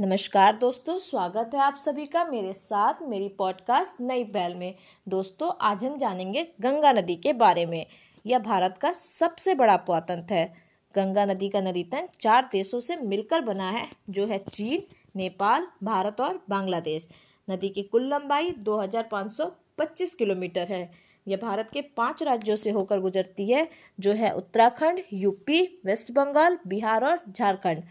नमस्कार दोस्तों, स्वागत है आप सभी का मेरे साथ मेरी पॉडकास्ट नई पहल में। दोस्तों, आज हम जानेंगे गंगा नदी के बारे में। यह भारत का सबसे बड़ा पुआतंत्र है। गंगा नदी का नदी तंत्र चार देशों से मिलकर बना है, जो है चीन, नेपाल, भारत और बांग्लादेश। नदी की कुल लंबाई 2525 किलोमीटर है। यह भारत के पाँच राज्यों से होकर गुजरती है, जो है उत्तराखंड, यूपी, वेस्ट बंगाल, बिहार और झारखंड।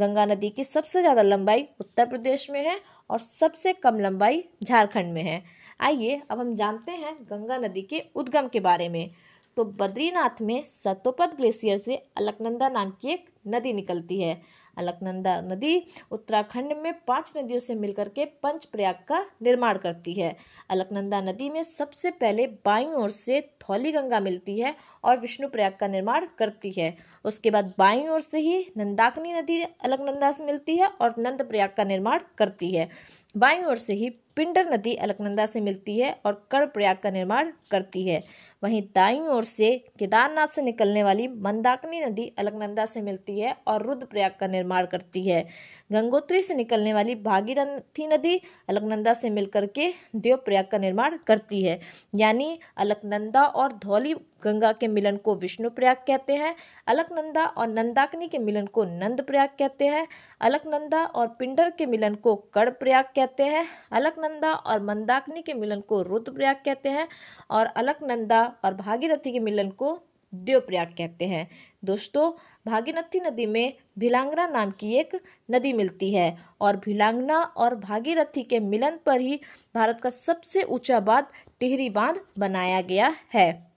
गंगा नदी की सबसे ज़्यादा लंबाई उत्तर प्रदेश में है और सबसे कम लंबाई झारखंड में है। आइए, अब हम जानते हैं गंगा नदी के उद्गम के बारे में। तो बद्रीनाथ में सतोपद ग्लेशियर से अलकनंदा नाम की एक नदी निकलती है। अलकनंदा नदी उत्तराखंड में पाँच नदियों से मिलकर के पंच प्रयाग का निर्माण करती है। अलकनंदा नदी में सबसे पहले बाई ओर से थौली गंगा मिलती है और विष्णु प्रयाग का निर्माण करती है। उसके बाद बाई ओर से ही नंदाकनी नदी अलकनंदा से मिलती है और नंद प्रयाग का निर्माण करती है। बाई ओर से ही पिंडर नदी अलकनंदा से मिलती है और कर प्रयाग का निर्माण करती है। वहीं दाई ओर से केदारनाथ से निकलने वाली मंदाकिनी नदी अलकनंदा से मिलती है और रुद्र प्रयाग का निर्माण करती है। गंगोत्री से निकलने वाली भागीरथी नदी अलकनंदा से मिलकर के देव प्रयाग का निर्माण करती है। यानी अलकनंदा और धौली गंगा के मिलन को विष्णु प्रयाग कहते हैं, अलकनंदा और नंदाकनी के मिलन को नंद प्रयाग कहते हैं, अलकनंदा और पिंडर के मिलन को कड़ प्रयाग कहते हैं, अलकनंदा और मंदाकिनी के मिलन को रुद्रप्रयाग कहते हैं और अलकनंदा और भागीरथी के मिलन को देवप्रयाग कहते हैं। दोस्तों, भागीरथी नदी में भिलांगना नाम की एक नदी मिलती है और भिलांगना और भागीरथी के मिलन पर ही भारत का सबसे ऊँचा बाँध टिहरी बाँध बनाया गया है।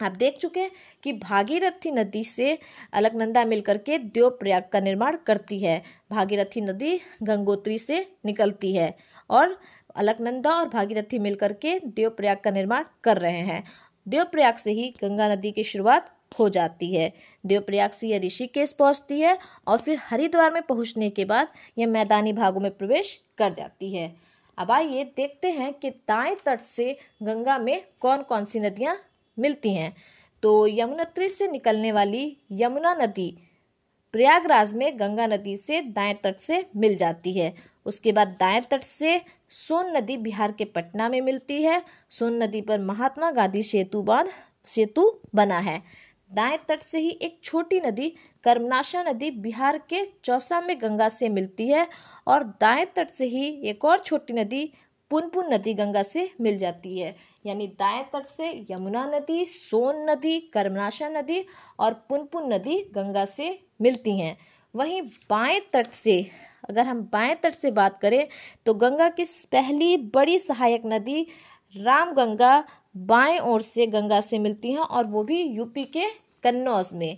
आप देख चुके हैं कि भागीरथी नदी से अलकनंदा मिलकर के देव प्रयाग का निर्माण करती है। भागीरथी नदी गंगोत्री से निकलती है और अलकनंदा और भागीरथी मिलकर के देव प्रयाग का निर्माण कर रहे हैं। देवप्रयाग से ही गंगा नदी की शुरुआत हो जाती है। देवप्रयाग से यह ऋषिकेश पहुँचती है और फिर हरिद्वार में पहुँचने के बाद यह मैदानी भागों में प्रवेश कर जाती है। अब आइए देखते हैं कि दाएँ तट से गंगा में कौन कौन सी नदियाँ मिलती हैं। तो यमुनोत्री से निकलने वाली यमुना नदी प्रयागराज में गंगा नदी से दाएँ तट से मिल जाती है। उसके बाद दाएँ तट से सोन नदी बिहार के पटना में मिलती है। सोन नदी पर महात्मा गांधी सेतु बाँध, सेतु बना है। दाएँ तट से ही एक छोटी नदी कर्मनाशा नदी बिहार के चौसा में गंगा से मिलती है और दाएँ तट से ही एक और छोटी नदी पुनपुन नदी गंगा से मिल जाती है। यानी दाएँ तट से यमुना नदी, सोन नदी, कर्मनाशा नदी और पुनपुन नदी गंगा से मिलती हैं। वहीं बाएँ तट से, अगर हम बाएँ तट से बात करें तो गंगा की पहली बड़ी सहायक नदी रामगंगा बाएँ ओर से गंगा से मिलती हैं और वो भी यूपी के कन्नौज में।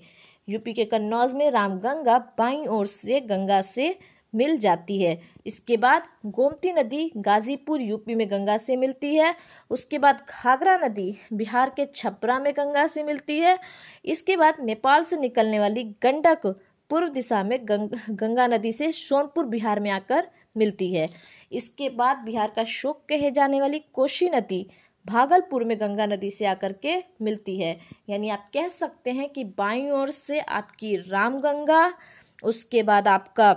यूपी के कन्नौज में रामगंगा बाईं ओर से गंगा से मिल जाती है। इसके बाद गोमती नदी गाजीपुर यूपी में गंगा से मिलती है। उसके बाद घाघरा नदी बिहार के छपरा में गंगा से मिलती है। इसके बाद नेपाल से निकलने वाली गंडक पूर्व दिशा में गंग, गंगा नदी से सोनपुर बिहार में आकर मिलती है। इसके बाद बिहार का शोक कहे जाने वाली कोशी नदी भागलपुर में गंगा नदी से आकर के मिलती है। यानी आप कह सकते हैं कि बाई ओर से आपकी रामगंगा उसके बाद आपका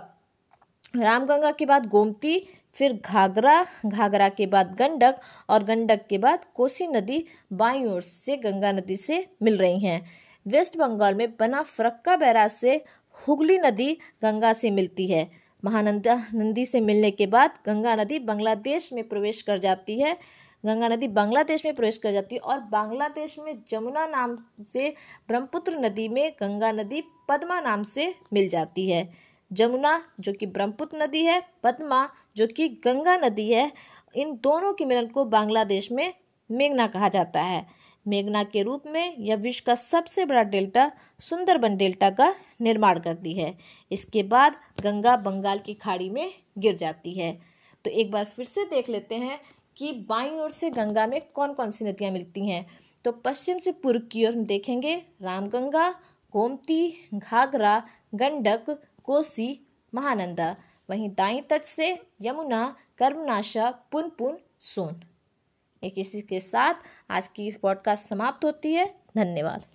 रामगंगा के बाद गोमती, फिर घाघरा घाघरा के बाद गंडक और गंडक के बाद कोसी नदी बाई ओर से गंगा नदी से मिल रही हैं। वेस्ट बंगाल में बना फरक्का बैराज से हुगली नदी गंगा से मिलती है। महानंदा नदी से मिलने के बाद गंगा नदी बांग्लादेश में प्रवेश कर जाती है। गंगा नदी बांग्लादेश में प्रवेश कर जाती है और बांग्लादेश में जमुना नाम से ब्रह्मपुत्र नदी में गंगा नदी पद्मा नाम से मिल जाती है। जमुना, जो कि ब्रह्मपुत्र नदी है, पद्मा, जो कि गंगा नदी है, इन दोनों के मिलन को बांग्लादेश में मेघना कहा जाता है। मेघना के रूप में यह विश्व का सबसे बड़ा डेल्टा, सुंदरबन डेल्टा का निर्माण करती है। इसके बाद गंगा बंगाल की खाड़ी में गिर जाती है। तो एक बार फिर से देख लेते हैं कि बाईं ओर से गंगा में कौन कौन सी नदियाँ मिलती हैं। तो पश्चिम से पूर्व की ओर हम देखेंगे रामगंगा, गोमती, घाघरा, गंडक कोसी, महानंदा, वहीं दाई तट से यमुना, कर्मनाशा, पुनपुन, सोन। एक इसी के साथ आज की पॉडकास्ट समाप्त होती है। धन्यवाद।